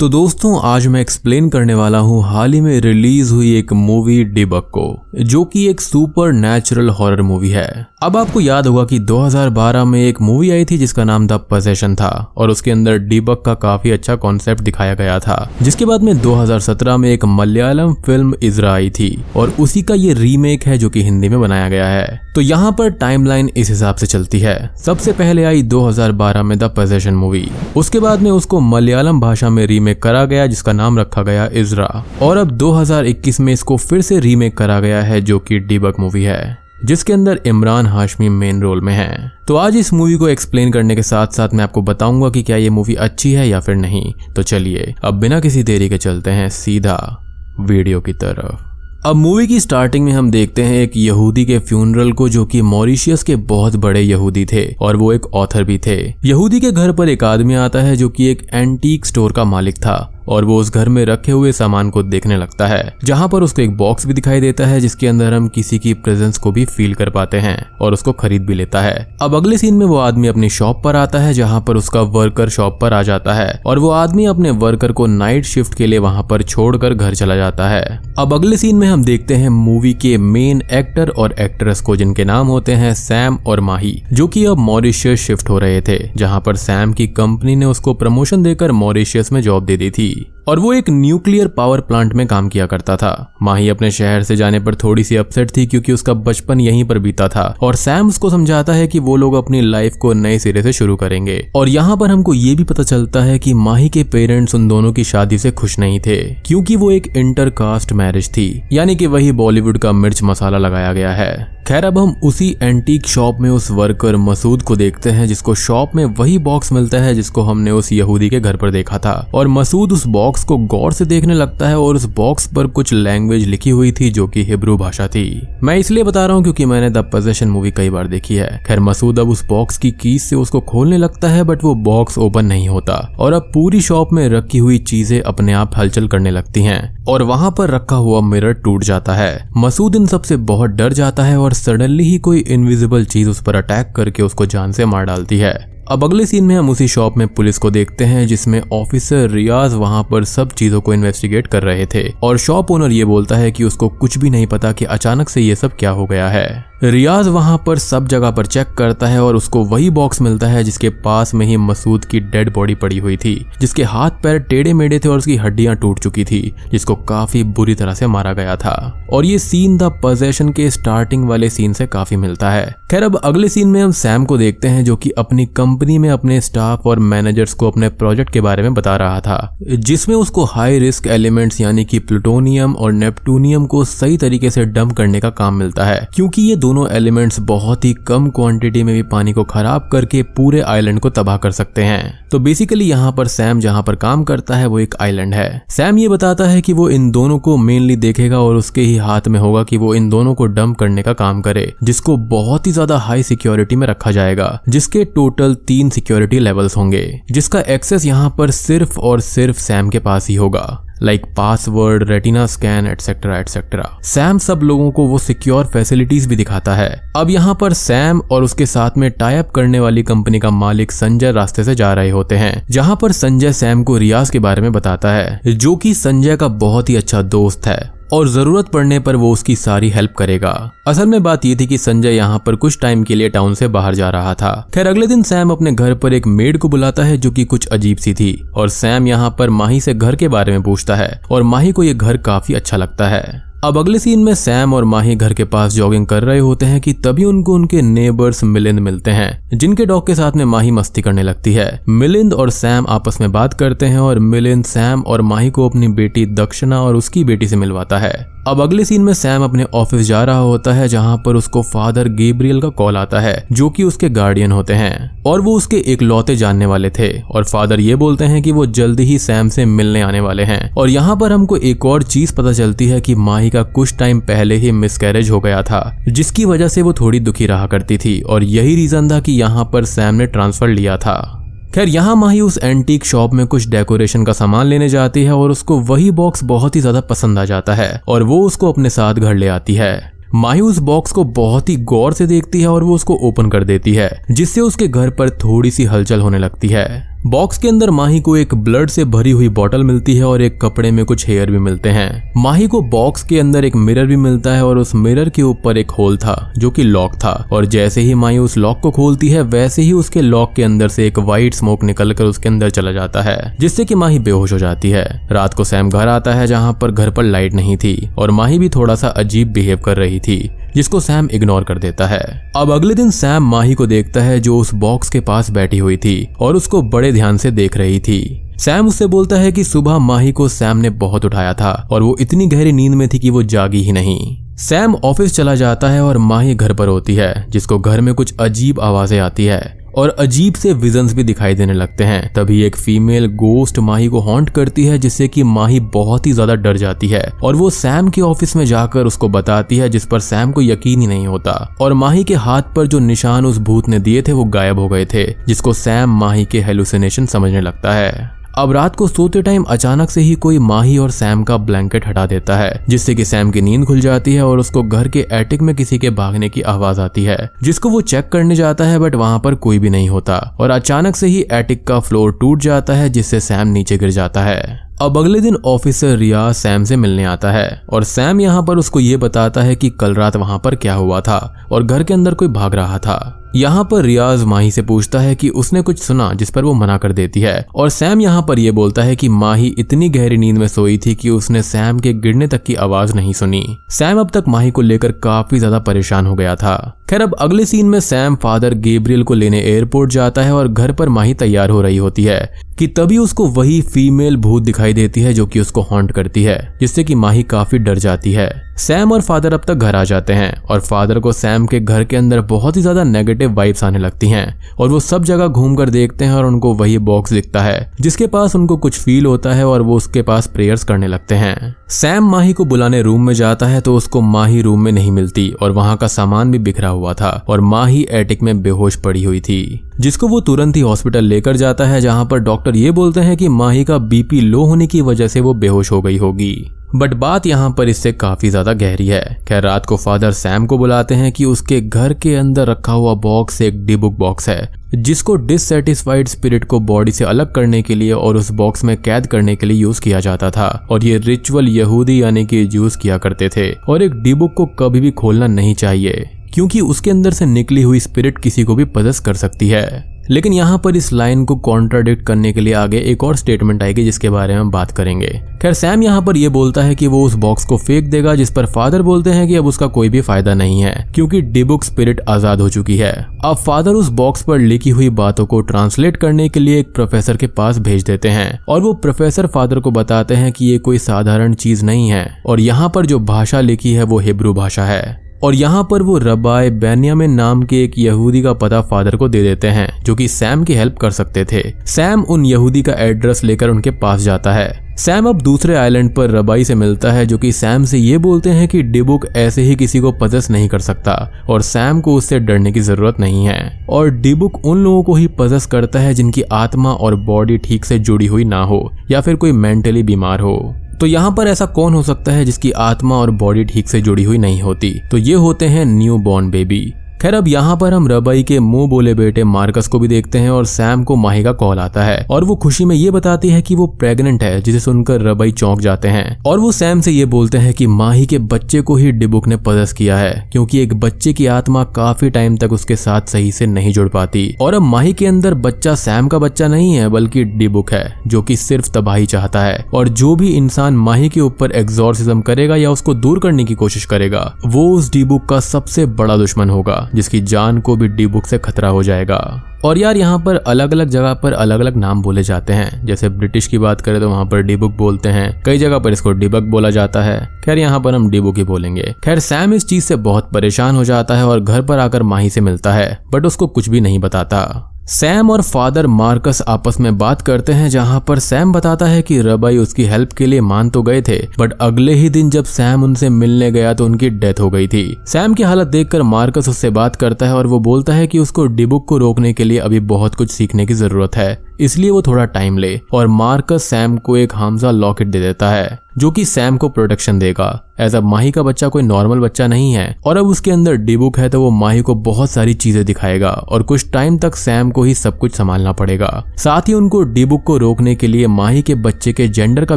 तो दोस्तों, आज मैं एक्सप्लेन करने वाला हूँ हाल ही में रिलीज़ हुई एक मूवी डिबक को, जो कि एक सुपर नेचुरल हॉरर मूवी है। अब आपको याद होगा कि 2012 में एक मूवी आई थी जिसका नाम द पोजेशन था, और उसके अंदर डिबक का काफ़ी अच्छा कॉन्सेप्ट दिखाया गया था, जिसके बाद में 2017 में एक मलयालम फ़िल्म इजरा आई थी, और उसी का ये रीमेक है जो की हिंदी में बनाया गया है। तो यहाँ पर टाइमलाइन इस हिसाब से चलती है। सबसे पहले आई 2012 में द पोजेशन मूवी उसके बाद में उसको मलयालम भाषा में रीमेक करा गया, जिसका नाम रखा गया इजरा। और अब 2021 में इसको फिर से रीमेक करा गया है, जो कि डिबक मूवी है, जिसके अंदर इमरान हाशमी मेन रोल में है। तो आज इस मूवी को एक्सप्लेन करने के साथ साथ मैं आपको बताऊँगा कि क्या ये मूवी अच्छी है या फिर नहीं। तो चलिए, अब बिना किसी देरी के चलते हैं सीधा वीडियो की तरफ़। अब मूवी की स्टार्टिंग में हम देखते हैं एक यहूदी के फ्यूनरल को जो कि मॉरिशियस के बहुत बड़े यहूदी थे और वो एक ऑथर भी थे। यहूदी के घर पर एक आदमी आता है जो कि एक एंटीक स्टोर का मालिक था। और वो उस घर में रखे हुए सामान को देखने लगता है, जहाँ पर उसको एक बॉक्स भी दिखाई देता है, जिसके अंदर हम किसी की प्रेजेंस को भी फील कर पाते हैं और उसको खरीद भी लेता है। अब अगले सीन में वो आदमी अपनी शॉप पर आता है, जहाँ पर उसका वर्कर शॉप पर आ जाता है और वो आदमी अपने वर्कर को नाइट शिफ्ट के लिए वहाँ पर छोड़कर घर चला जाता है। अब अगले सीन में हम देखते हैं मूवी के मेन एक्टर और एक्ट्रेस को, जिनके नाम होते हैं सैम और माही जो कि अब मॉरिशियस शिफ्ट हो रहे थे, जहाँ पर सैम की कंपनी ने उसको प्रमोशन देकर मॉरिशियस में जॉब दे दी थी। России. और वो एक न्यूक्लियर पावर प्लांट में काम किया करता था। माही अपने शहर से जाने पर थोड़ी सी अपसेट थी क्योंकि उसका बचपन यहीं पर बीता था और सैम उसको समझाता है कि वो लोग अपनी लाइफ को नए सिरे से शुरू करेंगे। और यहाँ पर हमको ये भी पता चलता है कि माही के पेरेंट्स उन दोनों की शादी से खुश नहीं थे, क्योंकि वो एक इंटर कास्ट मैरिज थी, यानी कि वही बॉलीवुड का मिर्च मसाला लगाया गया है। खैर, अब हम उसी एंटीक शॉप में उस वर्कर मसूद को देखते हैं, जिसको शॉप में वही बॉक्स मिलता है जिसको हमने उस यहूदी के घर पर देखा था। और मसूद उस बॉक्स को गौर से देखने लगता है और उस बॉक्स पर कुछ लैंग्वेज लिखी हुई थी जो कि हिब्रू भाषा थी। मैं इसलिए बता रहा हूँ क्योंकि मैंने द पोजेशन मूवी कई बार देखी है। खैर, मसूद अब उस बॉक्स की कीज से उसको खोलने लगता है बट वो बॉक्स ओपन नहीं होता और अब पूरी शॉप में रखी हुई चीज़ें अपने आप हलचल करने लगती हैं और वहाँ पर रखा हुआ मिरर टूट जाता है। मसूद इन सबसे बहुत डर जाता है और सडनली ही कोई इनविजिबल चीज़ उस पर अटैक करके उसको जान से मार डालती है। अब अगले सीन में हम उसी शॉप में पुलिस को देखते हैं, जिसमें ऑफिसर रियाज वहाँ पर सब चीज़ों को इन्वेस्टिगेट कर रहे थे। और शॉप ओनर ये बोलता है कि उसको कुछ भी नहीं पता कि अचानक से ये सब क्या हो गया है। रियाज वहाँ पर सब जगह पर चेक करता है और उसको वही बॉक्स मिलता है जिसके पास में ही मसूद की डेड बॉडी पड़ी हुई थी, जिसके हाथ पैर टेढ़े मेढ़े थे और उसकी हड्डियाँ टूट चुकी थी, जिसको काफ़ी बुरी तरह से मारा गया था। और ये सीन द पोजेशन के स्टार्टिंग वाले सीन से काफ़ी मिलता है। खैर, अब अगले सीन में हम सैम को देखते हैं जो की अपनी कंपनी में अपने स्टाफ और मैनेजर्स को अपने प्रोजेक्ट के बारे में बता रहा था, जिसमें उसको हाई रिस्क एलिमेंट्स यानी कि प्लूटोनियम और नेपटूनियम को सही तरीके से डंप करने का काम मिलता है, क्योंकि ये दोनों एलिमेंट्स बहुत ही कम क्वांटिटी में भी पानी को खराब करके पूरे आइलैंड को तबाह कर सकते हैं। तो बेसिकली यहाँ पर सैम जहाँ पर काम करता है, वो एक आइलैंड है। सैम ये बताता है कि वो इन दोनों को मेनली देखेगा और उसके ही हाथ में होगा कि वो इन दोनों को डंप करने का काम करे, जिसको बहुत ही ज़्यादा हाई सिक्योरिटी में रखा जाएगा, जिसके टोटल तीन सिक्योरिटी लेवल्स होंगे, जिसका एक्सेस यहाँ पर सिर्फ़ और सिर्फ़ सैम के पास ही होगा। Like password retina scan etcetera etcetera same सब लोगों को वो सिक्योर फैसिलिटीज़ भी दिखाता है। अब यहाँ पर सैम और उसके साथ में टाइप करने वाली कंपनी का मालिक संजय रास्ते से जा रहे होते हैं, जहाँ पर संजय सैम को रियाज के बारे में बताता है, जो की संजय का बहुत ही अच्छा दोस्त है। और ज़रूरत पड़ने पर वो उसकी सारी हेल्प करेगा। असल में बात ये थी कि संजय यहाँ पर कुछ टाइम के लिए टाउन से बाहर जा रहा था। खैर, अगले दिन सैम अपने घर पर एक मेड को बुलाता है जो कि कुछ अजीब सी थी और सैम यहाँ पर माही से घर के बारे में पूछता है और माही को ये घर काफ़ी अच्छा लगता है। अब अगले सीन में सैम और माही घर के पास जॉगिंग कर रहे होते हैं कि तभी उनको उनके नेबर्स मिलिंद मिलते हैं, जिनके डॉग के साथ में माही मस्ती करने लगती है। मिलिंद और सैम आपस में बात करते हैं और मिलिंद सैम और माही को अपनी बेटी दक्षिणा और उसकी बेटी से मिलवाता है। अब अगले सीन में सैम अपने ऑफ़िस जा रहा होता है, जहाँ पर उसको फादर गेब्रियल का कॉल आता है, जो कि उसके गार्डियन होते हैं। और वो उसके एक लौते जानने वाले थे, और फादर ये बोलते हैं कि वो जल्द ही सैम से मिलने आने वाले हैं। और यहाँ पर हमको एक और चीज़ पता चलती है कि माही का कुछ टाइम पहले ही मिसकैरेज हो गया था, जिसकी वजह से वो थोड़ी दुखी रहा करती थी, और यही रीजन था कि यहाँ पर सैम ने ट्रांसफ़र लिया था। खैर, यहाँ माही उस एंटीक शॉप में कुछ डेकोरेशन का सामान लेने जाती है और उसको वही बॉक्स बहुत ही ज़्यादा पसंद आ जाता है और वो उसको अपने साथ घर ले आती है। माही उस बॉक्स को बहुत ही गौर से देखती है और वो उसको ओपन कर देती है, जिससे उसके घर पर थोड़ी सी हलचल होने लगती है। बॉक्स के अंदर माही को एक ब्लड से भरी हुई बोतल मिलती है और एक कपड़े में कुछ हेयर भी मिलते हैं। माही को बॉक्स के अंदर एक मिरर भी मिलता है और उस मिरर के ऊपर एक होल था, जो कि लॉक था। और जैसे ही माही उस लॉक को खोलती है, वैसे ही उसके लॉक के अंदर से एक व्हाइट स्मोक निकलकर उसके अंदर चला जाता है, जिससे की माही बेहोश हो जाती है। रात को सैम घर आता है, जहाँ पर घर पर लाइट नहीं थी, और माही भी थोड़ा सा अजीब बिहेव कर रही थी। जिसको सैम इग्नोर कर देता है। अब अगले दिन सैम माही को देखता है जो उस बॉक्स के पास बैठी हुई थी और उसको बड़े ध्यान से देख रही थी। सैम उससे बोलता है कि सुबह माही को सैम ने बहुत उठाया था और वो इतनी गहरी नींद में थी कि वो जागी ही नहीं। सैम ऑफ़िस चला जाता है और माही घर पर होती है, जिसको घर में कुछ अजीब आवाज़ें आती है। और अजीब से विजन्स भी दिखाई देने लगते हैं। तभी एक फीमेल गोस्ट माही को हॉन्ट करती है, जिससे कि माही बहुत ही ज़्यादा डर जाती है। और वो सैम के ऑफ़िस में जाकर उसको बताती है, जिस पर सैम को यकीन ही नहीं होता। और माही के हाथ पर जो निशान उस भूत ने दिए थे, वो गायब हो गए थे, जिसको सैम माही के हेलुसिनेशन समझने लगता है। अब रात को सोते टाइम अचानक से ही कोई माही और सैम का ब्लैंकेट हटा देता है, जिससे कि सैम की नींद खुल जाती है और उसको घर के एटिक में किसी के भागने की आवाज़ आती है, जिसको वो चेक करने जाता है, बट वहाँ पर कोई भी नहीं होता, और अचानक से ही एटिक का फ्लोर टूट जाता है, जिससे सैम नीचे गिर जाता है। अब अगले दिन ऑफिसर रिया सैम से मिलने आता है, और सैम यहाँ पर उसको ये बताता है कि कल रात वहाँ पर क्या हुआ था, और घर के अंदर कोई भाग रहा था। यहाँ पर रियाज माही से पूछता है कि उसने कुछ सुना जिस पर वो मना कर देती है। और सैम यहाँ पर यह बोलता है कि माही इतनी गहरी नींद में सोई थी कि उसने सैम के गिरने तक की आवाज़ नहीं सुनी। सैम अब तक माही को लेकर काफ़ी ज़्यादा परेशान हो गया था। खैर, अब अगले सीन में सैम फादर गेब्रियल को लेने एयरपोर्ट जाता है और घर पर माही तैयार हो रही होती है, कि तभी उसको वही फीमेल भूत दिखाई देती है जो कि उसको हॉन्ट करती है, जिससे कि माही काफ़ी डर जाती है। सैम और फादर अब तक घर आ जाते हैं और फादर को सैम के घर के अंदर बहुत ही ज़्यादा नेगेटिव वाइब्स आने लगती हैं और वो सब जगह घूम देखते हैं और उनको वही बॉक्स दिखता है, जिसके पास उनको कुछ फील होता है और वो उसके पास प्रेयर्स करने लगते हैं। सैम माही को बुलाने रूम में जाता है तो उसको माही रूम में नहीं मिलती और वहाँ का सामान भी बिखरा हुआ था और माही एटिक में बेहोश पड़ी हुई थी, जिसको वो तुरंत ही हॉस्पिटल लेकर जाता है, जहाँ पर डॉक्टर ये बोलते हैं कि माही का बीपी लो होने की वजह से वो बेहोश हो गई होगी। बट बात यहाँ पर इससे काफ़ी ज़्यादा गहरी है। खैर, रात को फादर सैम को बुलाते हैं कि उसके घर के अंदर रखा हुआ बॉक्स एक डिबुक बॉक्स है, जिसको डिससेटिस्फाइड स्पिरिट को बॉडी से अलग करने के लिए और उस बॉक्स में कैद करने के लिए यूज़ किया जाता था। और ये रिचुअल यहूदी यानी कि यूज़ किया करते थे। और एक डिबुक को कभी भी खोलना नहीं चाहिए। क्योंकि उसके अंदर से निकली हुई स्पिरिट किसी को भी पदस कर सकती है। लेकिन यहाँ पर इस लाइन को कॉन्ट्राडिक्ट करने के लिए आगे एक और स्टेटमेंट आएगी, जिसके बारे में बात करेंगे। खैर सैम यहाँ पर यह बोलता है कि वो उस बॉक्स को फेंक देगा, जिस पर फादर बोलते हैं कि अब उसका कोई भी फ़ायदा नहीं है, क्योंकि डिबुक स्पिरिट आज़ाद हो चुकी है। अब फादर उस बॉक्स पर लिखी हुई बातों को ट्रांसलेट करने के लिए एक प्रोफेसर के पास भेज देते हैं, और वो प्रोफेसर फादर को बताते हैं कि ये कोई साधारण चीज़ नहीं है, और यहाँ पर जो भाषा लिखी है वो हिब्रू भाषा है। और यहाँ पर वो रबाय बेनियामिन नाम के एक यहूदी का पता फादर को दे देते हैं, जो कि सैम की हेल्प कर सकते थे। सैम उन यहूदी का एड्रेस लेकर उनके पास जाता है। सैम अब दूसरे आइलैंड पर रबाई से मिलता है, जो कि सैम से ये बोलते हैं कि डिबुक ऐसे ही किसी को पजस नहीं कर सकता, और सैम को उससे डरने की ज़रूरत नहीं है। और डिबुक उन लोगों को ही पजस करता है जिनकी आत्मा और बॉडी ठीक से जुड़ी हुई ना हो, या फिर कोई मेंटली बीमार हो। तो यहाँ पर ऐसा कौन हो सकता है जिसकी आत्मा और बॉडी ठीक से जुड़ी हुई नहीं होती? तो ये होते हैं न्यू बॉर्न बेबी खैर, अब यहाँ पर हम रबई के मुँह बोले बेटे मार्कस को भी देखते हैं और सैम को माही का कॉल आता है। और वो खुशी में ये बताती है कि वो प्रेग्नेंट है, जिसे सुनकर रबाई चौंक जाते हैं। और वो सैम से ये बोलते हैं कि माही के बच्चे को ही डिबुक ने पदस किया है, क्योंकि एक बच्चे की आत्मा काफ़ी टाइम तक उसके साथ सही से नहीं जुड़ पाती। और अब माही के अंदर बच्चा सैम का बच्चा नहीं है, बल्कि डिबुक है, जो की सिर्फ़ तबाही चाहता है। और जो भी इंसान माही के ऊपर एग्जॉर्सिज्म करेगा या उसको दूर करने की कोशिश करेगा, वो उस डिबुक का सबसे बड़ा दुश्मन होगा जिसकी जान को भी डी बुक से खतरा हो जाएगा। और यार, यहाँ पर अलग अलग जगह पर अलग अलग नाम बोले जाते हैं। जैसे ब्रिटिश की बात करें तो वहाँ पर डिबुक बोलते हैं। कई जगह पर इसको डिबक बोला जाता है। खैर, यहाँ पर हम डिबुक ही बोलेंगे। खैर सैम इस चीज़ से बहुत परेशान हो जाता है और घर पर आकर माही से मिलता है बट उसको कुछ भी नहीं बताता। सैम और फादर मार्कस आपस में बात करते हैं, जहाँ पर सैम बताता है कि रबाई उसकी हेल्प के लिए मान तो गए थे, बट अगले ही दिन जब सैम उनसे मिलने गया तो उनकी डेथ हो गई थी। सैम की हालत देखकर मार्कस उससे बात करता है और वो बोलता है कि उसको डिबुक को रोकने के लिए अभी बहुत कुछ सीखने की ज़रूरत है। इसलिए वो थोड़ा टाइम ले और मार्कस सैम को एक हमजा लॉकेट दे देता है, जो कि सैम को प्रोटेक्शन देगा। एज अब माही का बच्चा कोई नॉर्मल बच्चा नहीं है, और अब उसके अंदर डिबुक है तो वो माही को बहुत सारी चीज़ें दिखाएगा और कुछ टाइम तक सैम को ही सब कुछ संभालना पड़ेगा। साथ ही उनको डिबुक को रोकने के लिए माही के बच्चे के जेंडर का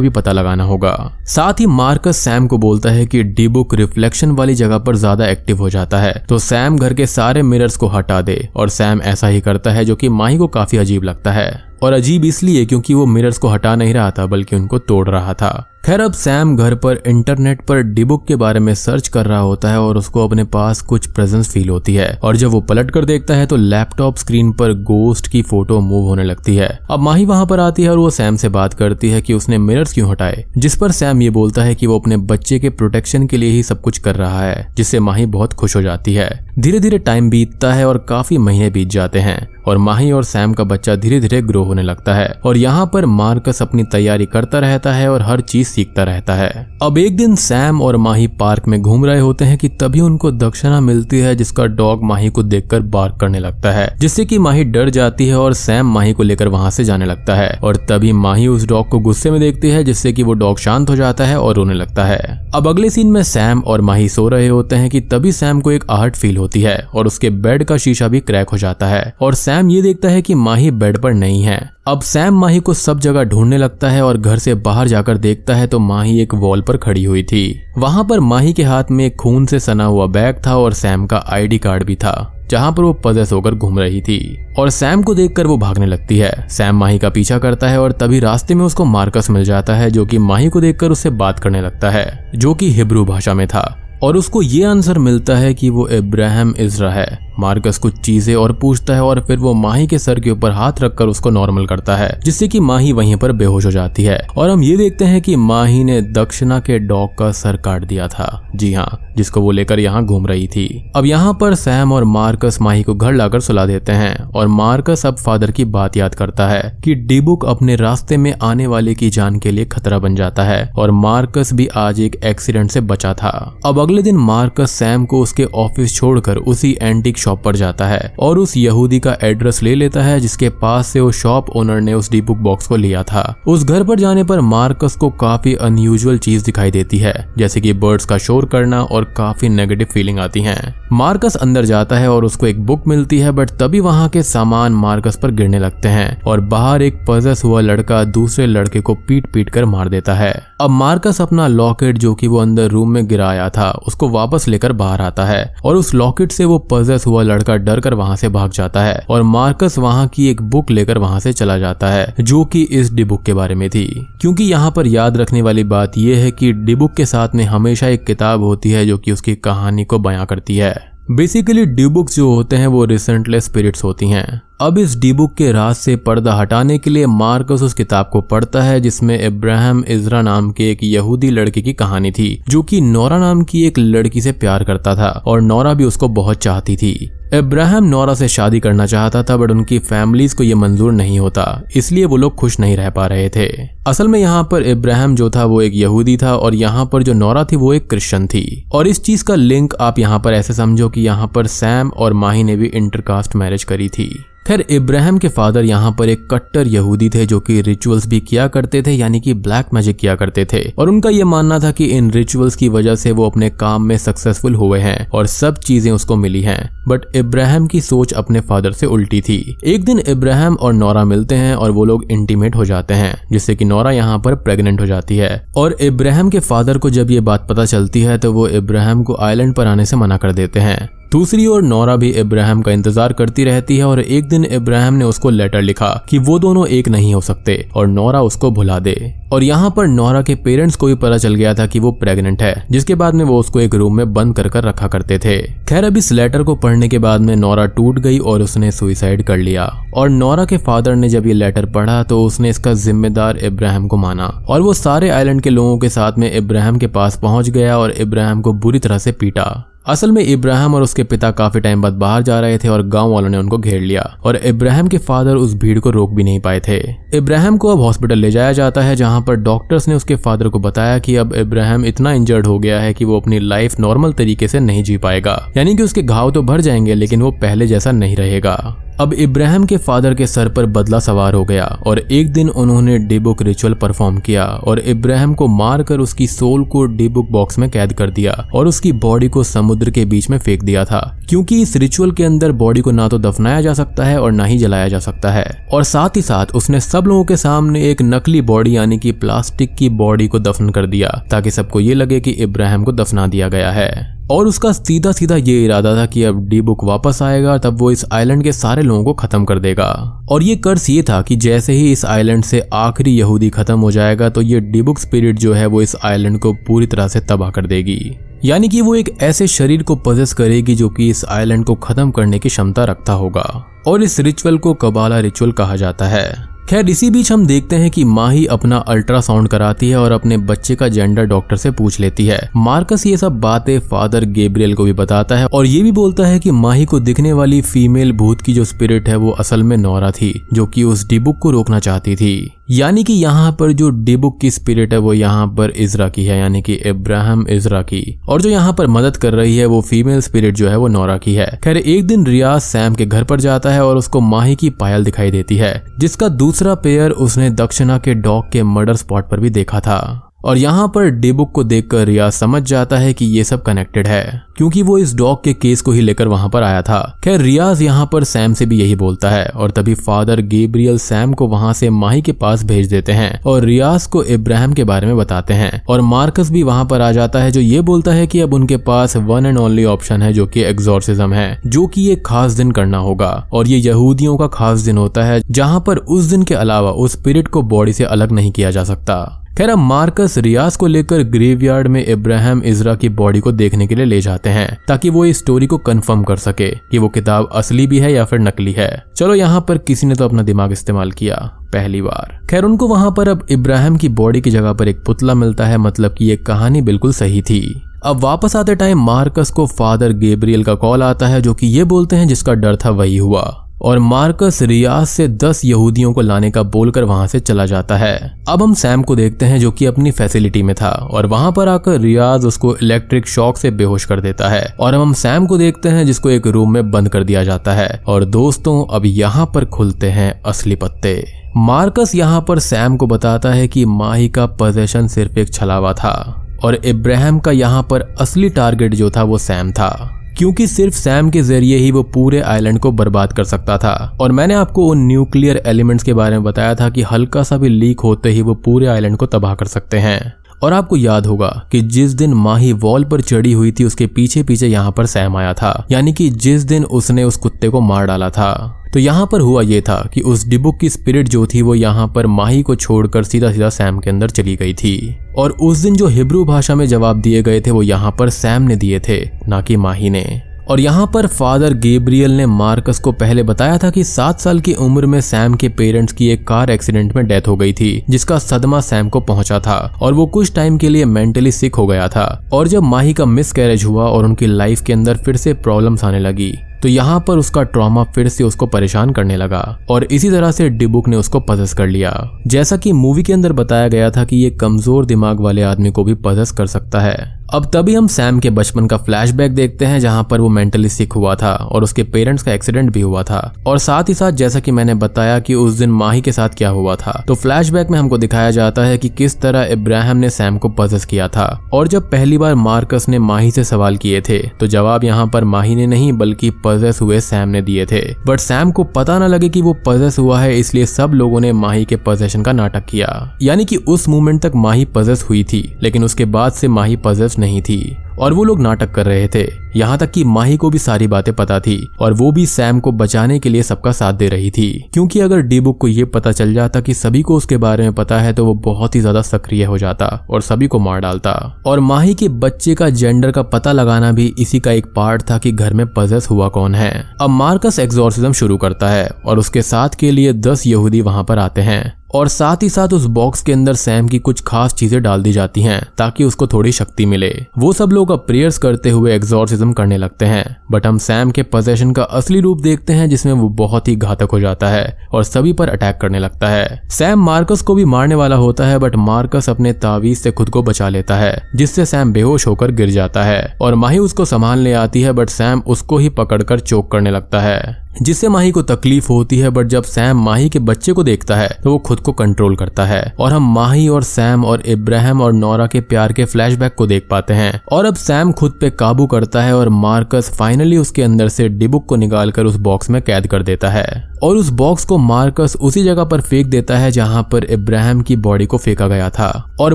भी पता लगाना होगा। साथ ही मार्कस सैम को बोलता है कि डिबुक रिफ्लेक्शन वाली जगह पर ज़्यादा एक्टिव हो जाता है तो सैम घर के सारे मिरर्स को हटा दे, और सैम ऐसा ही करता है जो की माही को काफ़ी अजीब लगता है। और अजीब इसलिए क्योंकि वो मिरर्स को हटा नहीं रहा था, बल्कि उनको तोड़ रहा था। खैर अब सैम घर पर इंटरनेट पर डिबुक के बारे में सर्च कर रहा होता है और उसको अपने पास कुछ प्रेजेंस फील होती है। और जब वो पलट कर देखता है तो लैपटॉप स्क्रीन पर गोस्ट की फ़ोटो मूव होने लगती है। अब माही वहाँ पर आती है और वो सैम से बात करती है कि उसने मिरर्स क्यों हटाए, जिस पर सैम ये बोलता है कि वो अपने बच्चे के प्रोटेक्शन के लिए ही सब कुछ कर रहा है, जिससे माही बहुत खुश हो जाती है। धीरे धीरे टाइम बीतता है और काफ़ी महीने बीत जाते हैं, और माही और सैम का बच्चा धीरे धीरे ग्रो होने लगता है। और यहाँ पर मार्कस अपनी तैयारी करता रहता है और हर चीज़ सीखता रहता है। अब एक दिन सैम और माही पार्क में घूम रहे होते हैं कि तभी उनको दक्षिणा मिलती है, जिसका डॉग माही को देखकर बार्क करने लगता है, जिससे कि माही डर जाती है और सैम माही को लेकर वहाँ से जाने लगता है। और तभी माही उस डॉग को गुस्से में देखती है, जिससे कि वो डॉग शांत हो जाता है और रोने लगता है। अब अगले सीन में सैम और माही सो रहे होते हैं कि तभी सैम को एक आहट फील होती है और उसके बेड का शीशा भी क्रैक हो जाता है। और सैम ये देखता है कि माही बेड पर नहीं है। अब सैम माही को सब जगह ढूँढने लगता है और घर से बाहर जाकर देखता है तो माही एक वॉल पर खड़ी हुई थी। वहाँ पर माही के हाथ में खून से सना हुआ बैग था और सैम का आईडी कार्ड भी था, जहाँ पर वो पजेस होकर घूम रही थी। और सैम को देखकर वो भागने लगती है। सैम माही का पीछा करता है और तभी रास्ते में उसको मार्कस मिल जाता है, जो कि माही को देखकर उससे बात करने लगता है, जो कि हिब्रू भाषा में था। और उसको ये आंसर मिलता है कि वो इब्राहिम इजरा है। मार्कस कुछ चीज़ें और पूछता है और फिर वो माही के सर के ऊपर हाथ रखकर उसको नॉर्मल करता है, जिससे कि माही वहीं पर बेहोश हो जाती है। और हम ये देखते हैं कि माही ने दक्षिणा के डॉग का सर काट दिया था। जी हाँ जिसको वो लेकर यहाँ घूम रही थी। अब यहाँ पर सैम और मार्कस माही को घर लाकर सुला देते हैं और मार्कस अब फादर की बात याद करता है कि डिबुक अपने रास्ते में आने वाले की जान के लिए खतरा बन जाता है और मार्कस भी आज एक एक्सीडेंट से बचा था। अब अगले दिन मार्कस सैम को उसके ऑफ़िस छोड़कर उसी एंटिक शॉप पर जाता है और उस यहूदी का एड्रेस ले लेता है, जिसके पास से वो शॉप ओनर ने उस डी बुक बॉक्स को लिया था। उस घर पर जाने पर मार्कस को काफ़ी अनयूजल चीज़ दिखाई देती है, जैसे की बर्ड्स का शोर करना और काफ़ी नेगेटिव फीलिंग आती है। मार्कस अंदर जाता है और उसको एक बुक मिलती है, बट तभी वहाँ के सामान मार्कस पर गिरने लगते हैं और बाहर एक पजस हुआ लड़का दूसरे लड़के को पीट पीट कर मार देता है। अब मार्कस अपना लॉकेट जो कि वो अंदर रूम में गिराया था, उसको वापस लेकर बाहर आता है और उस लॉकेट से वो पजस हुआ लड़का डर कर वहाँ से भाग जाता है और मार्कस वहाँ की एक बुक लेकर वहाँ से चला जाता है, जो कि इस डिबुक के बारे में थी। क्योंकि यहाँ पर याद रखने वाली बात यह है कि डिबुक के साथ में हमेशा एक किताब होती है जो कि उसकी कहानी को बयां करती है। बेसिकली ड्यूबुक्स जो होते हैं वो रिसेंटलेस स्पिरिट्स होती हैं। अब इस डीबुक के राज से पर्दा हटाने के लिए मार्कस उस किताब को पढ़ता है जिसमें इब्राहिम इजरा नाम के एक यहूदी लड़के की कहानी थी, जो कि नौरा नाम की एक लड़की से प्यार करता था और नौरा भी उसको बहुत चाहती थी। इब्राहिम नौरा से शादी करना चाहता था, बट उनकी फैमिलीज़ को यह मंजूर नहीं होता, इसलिए वो लोग खुश नहीं रह पा रहे थे। असल में यहाँ पर इब्राहिम जो था वो एक यहूदी था और यहाँ पर जो नौरा थी वो एक क्रिश्चियन थी। और इस चीज़ का लिंक आप यहाँ पर ऐसे समझो कि यहाँ पर सैम और माही ने भी इंटरकास्ट मैरिज करी थी। खैर इब्राहिम के फादर यहाँ पर एक कट्टर यहूदी थे जो कि रिचुअल्स भी किया करते थे, यानी कि ब्लैक मैजिक किया करते थे। और उनका ये मानना था कि इन रिचुअल्स की वजह से वो अपने काम में सक्सेसफुल हुए हैं और सब चीज़ें उसको मिली हैं। बट इब्राहिम की सोच अपने फादर से उल्टी थी। एक दिन इब्राहिम और नौरा मिलते हैं और वो लोग इंटीमेट हो जाते हैं, जिससे कि नौरा यहाँ पर प्रेग्नेंट हो जाती है। और इब्राहिम के फादर को जब ये बात पता चलती है तो वो इब्राहिम को आइलैंड पर आने से मना कर देते हैं। दूसरी ओर नौरा भी इब्राहिम का इंतज़ार करती रहती है और एक दिन इब्राहिम ने उसको लेटर लिखा कि वो दोनों एक नहीं हो सकते और नौरा उसको भुला दे। और यहाँ पर नौरा के पेरेंट्स को भी पता चल गया था कि वो प्रेग्नेंट है, जिसके बाद में वो उसको एक रूम में बंद कर कर रखा करते थे। खैर, अब इस लेटर को पढ़ने के बाद में नौरा टूट गई और उसने सुइसाइड कर लिया। और नौरा के फादर ने जब ये लेटर पढ़ा तो उसने इसका जिम्मेदार इब्राहिम को माना। और वो सारे आइलैंड के लोगों के साथ में इब्राहिम के पास पहुँच गया और इब्राहिम को बुरी तरह से पीटा। असल में इब्राहिम और उसके पिता काफ़ी टाइम बाद बाहर जा रहे थे और गाँव वालों ने उनको घेर लिया और इब्राहिम के फादर उस भीड़ को रोक भी नहीं पाए थे। इब्राहिम को अब हॉस्पिटल ले जाया जाता है, जहाँ पर डॉक्टर्स ने उसके फादर को बताया कि अब इब्राहिम इतना इंजर्ड हो गया है कि वो अपनी लाइफ नॉर्मल तरीके से नहीं जी पाएगा। यानी कि उसके घाव तो भर जाएँगे, लेकिन वो पहले जैसा नहीं रहेगा। अब इब्राहिम के फादर के सर पर बदला सवार हो गया और एक दिन उन्होंने डिबुक रिचुअल परफॉर्म किया और इब्राहिम को मारकर उसकी सोल को डिबुक बॉक्स में कैद कर दिया और उसकी बॉडी को समुद्र के बीच में फेंक दिया था। क्योंकि इस रिचुअल के अंदर बॉडी को ना तो दफनाया जा सकता है और ना ही जलाया जा सकता है। और साथ ही साथ उसने सब लोगों के सामने एक नकली बॉडी यानी कि प्लास्टिक की बॉडी को दफन कर दिया, ताकि सबको ये लगे कि इब्राहिम को दफना दिया गया है। और उसका सीधा सीधा ये इरादा था कि अब डी बुक वापस आएगा तब वो इस आइलैंड के सारे लोगों को खत्म कर देगा। और ये कर्ज ये था कि जैसे ही इस आइलैंड से आखिरी यहूदी खत्म हो जाएगा तो ये डी बुक स्पिरिट जो है वो इस आइलैंड को पूरी तरह से तबाह कर देगी। यानी कि वो एक ऐसे शरीर को पजेस करेगी जो कि इस आइलैंड को खत्म करने की क्षमता रखता होगा। और इस रिचुअल को कबाला रिचुअल कहा जाता है। खैर, इसी बीच हम देखते हैं कि माही अपना अल्ट्रासाउंड कराती है और अपने बच्चे का जेंडर डॉक्टर से पूछ लेती है। मार्कस ये सब बातें फादर गेब्रियल को भी बताता है और ये भी बोलता है कि माही को दिखने वाली फीमेल भूत की जो स्पिरिट है, वो असल में नौरा थी, जो कि उस डिबुक को रोकना चाहती थी। यानी कि यहाँ पर जो डिबुक की स्पिरिट है, वो यहाँ पर इजरा की है, यानी कि इब्राहिम इजरा की। और जो यहाँ पर मदद कर रही है, वो फीमेल स्पिरिट जो है, वो नौरा की है। खैर, एक दिन रियाज सैम के घर पर जाता है और उसको माही की पायल दिखाई देती है, जिसका दूसरा पेयर उसने दक्षिणा के डॉग के मर्डर स्पॉट पर भी देखा था। और यहाँ पर डेबुक को देखकर रियाज समझ जाता है कि ये सब कनेक्टेड है, क्योंकि वो इस डॉग के केस को ही लेकर वहाँ पर आया था। खैर, रियाज यहाँ पर सैम से भी यही बोलता है, और तभी फादर गेब्रियल सैम को वहाँ से माही के पास भेज देते हैं, और रियाज को इब्राहिम के बारे में बताते हैं, और मार्कस भी वहाँ पर आ जाता है, जो ये बोलता है कि अब उनके पास वन एंड ओनली ऑप्शन है, जो कि एग्जॉर्सिज्म है, जो कि एक खास दिन करना होगा, और ये यहूदियों का खास दिन होता है, जहाँ पर उस दिन के अलावा उस स्पिरिट को बॉडी से अलग नहीं किया जा सकता। खैर अब मार्कस रियाज को लेकर ग्रेवयार्ड में इब्राहिम इजरा की बॉडी को देखने के लिए ले जाते हैं, ताकि वो इस स्टोरी को कंफर्म कर सके कि वो किताब असली भी है या फिर नकली है। चलो, यहाँ पर किसी ने तो अपना दिमाग इस्तेमाल किया, पहली बार। खैर, उनको वहाँ पर अब इब्राहिम की बॉडी की जगह पर एक पुतला मिलता है मतलब कि ये कहानी बिल्कुल सही थी। अब वापस आते टाइम मार्कस को फादर गेब्रियल का कॉल आता है, जो कि ये बोलते हैं जिसका डर था वही हुआ। और मार्कस रियाज से दस यहूदियों को लाने का बोलकर वहाँ से चला जाता है। अब हम सैम को देखते हैं जो कि अपनी फैसिलिटी में था, और वहाँ पर आकर रियाज उसको इलेक्ट्रिक शॉक से बेहोश कर देता है। और हम सैम को देखते हैं जिसको एक रूम में बंद कर दिया जाता है। और दोस्तों, अब यहाँ पर खुलते हैं असली पत्ते। मार्कस यहाँ पर सैम को बताता है कि माही का पोजेशन सिर्फ़ एक छलावा था, और इब्राहिम का यहाँ पर असली टारगेट जो था वो सैम था। क्योंकि सिर्फ़ सैम के ज़रिए ही वो पूरे आइलैंड को बर्बाद कर सकता था। और मैंने आपको उन न्यूक्लियर एलिमेंट्स के बारे में बताया था कि हल्का सा भी लीक होते ही वो पूरे आइलैंड को तबाह कर सकते हैं। और आपको याद होगा कि जिस दिन माही वॉल पर चढ़ी हुई थी, उसके पीछे पीछे यहाँ पर सैम आया था। यानी कि जिस दिन उसने उस कुत्ते को मार डाला था। तो यहाँ पर हुआ ये था कि उस डिबुक की स्पिरिट जो थी वो यहाँ पर माही को छोड़कर सीधा सीधा सैम के अंदर चली गई थी। और उस दिन जो हिब्रू भाषा में जवाब दिए गए थे वो यहाँ पर सैम ने दिए थे, ना कि माही ने। और यहाँ पर फादर गेब्रियल ने मार्कस को पहले बताया था कि सात साल की उम्र में सैम के पेरेंट्स की एक कार एक्सीडेंट में डेथ हो गई थी, जिसका सदमा सैम को पहुँचा था, और वो कुछ टाइम के लिए मेंटली सिक हो गया था। और जब माही का मिस कैरेज हुआ और उनकी लाइफ के अंदर फिर से प्रॉब्लम्स आने लगी तो यहाँ पर उसका ट्रॉमा फिर से उसको परेशान करने लगा और इसी तरह से डिबुक ने उसको पजस कर लिया। जैसा कि मूवी के अंदर बताया गया था कि ये कमज़ोर दिमाग वाले आदमी को भी पजस कर सकता है। अब तभी हम सैम के बचपन का फ्लैशबैक देखते हैं, जहाँ पर वो मेंटली सिक हुआ था और उसके पेरेंट्स का एक्सीडेंट भी हुआ था। और साथ ही साथ जैसा कि मैंने बताया कि उस दिन माही के साथ क्या हुआ था। तो फ्लैशबैक में हमको दिखाया जाता है कि किस तरह इब्राहिम ने सैम को पजस किया था। और जब पहली बार मार्कस ने माही से सवाल किए थे तो जवाब यहाँ पर माही ने नहीं, बल्कि पजेस हुए सैम ने दिए थे। बट सैम को पता न लगे कि वो पजेस हुआ है, इसलिए सब लोगों ने माही के पजेशन का नाटक किया। यानी कि उस मोमेंट तक माही पजेस हुई थी, लेकिन उसके बाद से माही पजेस नहीं थी। और वो लोग नाटक कर रहे थे। यहाँ तक कि माही को भी सारी बातें पता थी और वो भी सैम को बचाने के लिए सबका साथ दे रही थी। क्योंकि अगर डीबुक को ये पता चल जाता कि सभी को उसके बारे में पता है तो वो बहुत ही ज़्यादा सक्रिय हो जाता और सभी को मार डालता। और माही के बच्चे का जेंडर का पता लगाना भी इसी का एक पार्ट था कि घर में पजेस हुआ कौन है। अब मार्कस एक्सोर्सिज्म शुरू करता है और उसके साथ के लिए दस यहूदी वहाँ पर आते हैं। और साथ ही साथ उस बॉक्स के अंदर सैम की कुछ खास चीज़ें डाल दी जाती हैं, ताकि उसको थोड़ी शक्ति मिले। वो सब लोग अब प्रेयर्स करते हुए एग्जॉर्सिज्म करने लगते हैं बट हम सैम के पोजेशन का असली रूप देखते हैं, जिसमें वो बहुत ही घातक हो जाता है और सभी पर अटैक करने लगता है। सैम मार्कस को भी मारने वाला होता है बट मार्कस अपने तावीज से खुद को बचा लेता है, जिससे सैम बेहोश होकर गिर जाता है। और माही उसको संभालने आती है बट सैम उसको ही पकड़कर चोक करने लगता है। जिससे माही को तकलीफ़ होती है बट जब सैम माही के बच्चे को देखता है तो वो खुद को कंट्रोल करता है। और हम माही और सैम और इब्राहिम और नौरा के प्यार के फ्लैशबैक को देख पाते हैं। और अब सैम खुद पे काबू करता है और मार्कस फाइनली उसके अंदर से डिबुक को निकालकर उस बॉक्स में कैद कर देता है। और उस बॉक्स को मार्कस उसी जगह पर फेंक देता है जहाँ पर इब्राहिम की बॉडी को फेंका गया था। और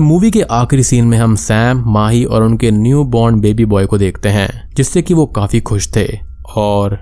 मूवी के आखिरी सीन में हम सैम, माही और उनके न्यू बॉर्न बेबी बॉय को देखते हैं, जिससे कि वो काफ़ी खुश थे। और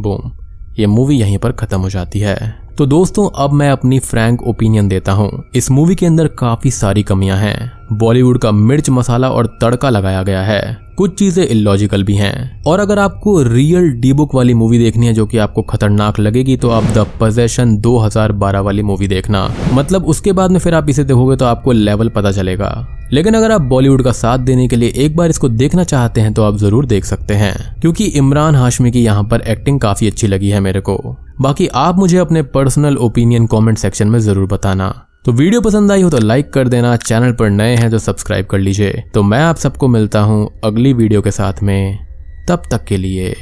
बूम ये मूवी यहीं पर खत्म हो जाती है। तो दोस्तों, अब मैं अपनी फ्रैंक ओपिनियन देता हूँ। इस मूवी के अंदर काफ़ी सारी कमियाँ हैं। बॉलीवुड का मिर्च मसाला और तड़का लगाया गया है। कुछ चीज़ें इलॉजिकल भी हैं। और अगर आपको रियल डी बुक वाली मूवी देखनी है जो कि आपको खतरनाक लगेगी तो आप द पोजेशन 2012 वाली मूवी देखना। मतलब उसके बाद में फिर आप इसे देखोगे तो आपको लेवल पता चलेगा। लेकिन अगर आप बॉलीवुड का साथ देने के लिए एक बार इसको देखना चाहते हैं तो आप ज़रूर देख सकते हैं। क्योंकि इमरान हाशमी की यहाँ पर एक्टिंग काफ़ी अच्छी लगी है मेरे को। बाकी आप मुझे अपने पर्सनल ओपिनियन कमेंट सेक्शन में ज़रूर बताना। तो वीडियो पसंद आई हो तो लाइक कर देना चैनल पर नए हैं तो सब्सक्राइब कर लीजिए। तो मैं आप सबको मिलता हूँ अगली वीडियो के साथ में। तब तक के लिए